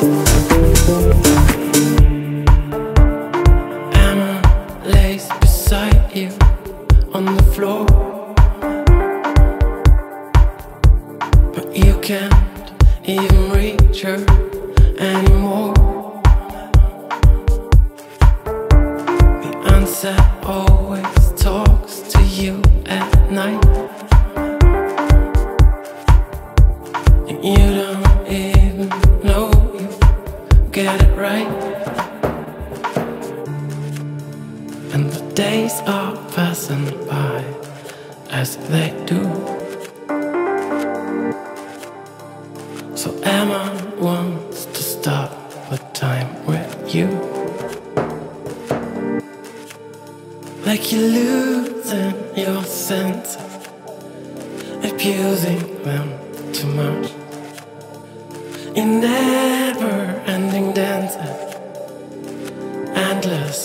Thank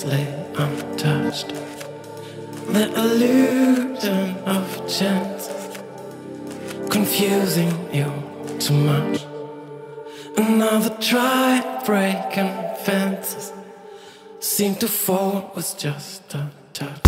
endlessly untouched. The illusion of chance, confusing you too much. Another try breaking fences, seem to fall with just a touch.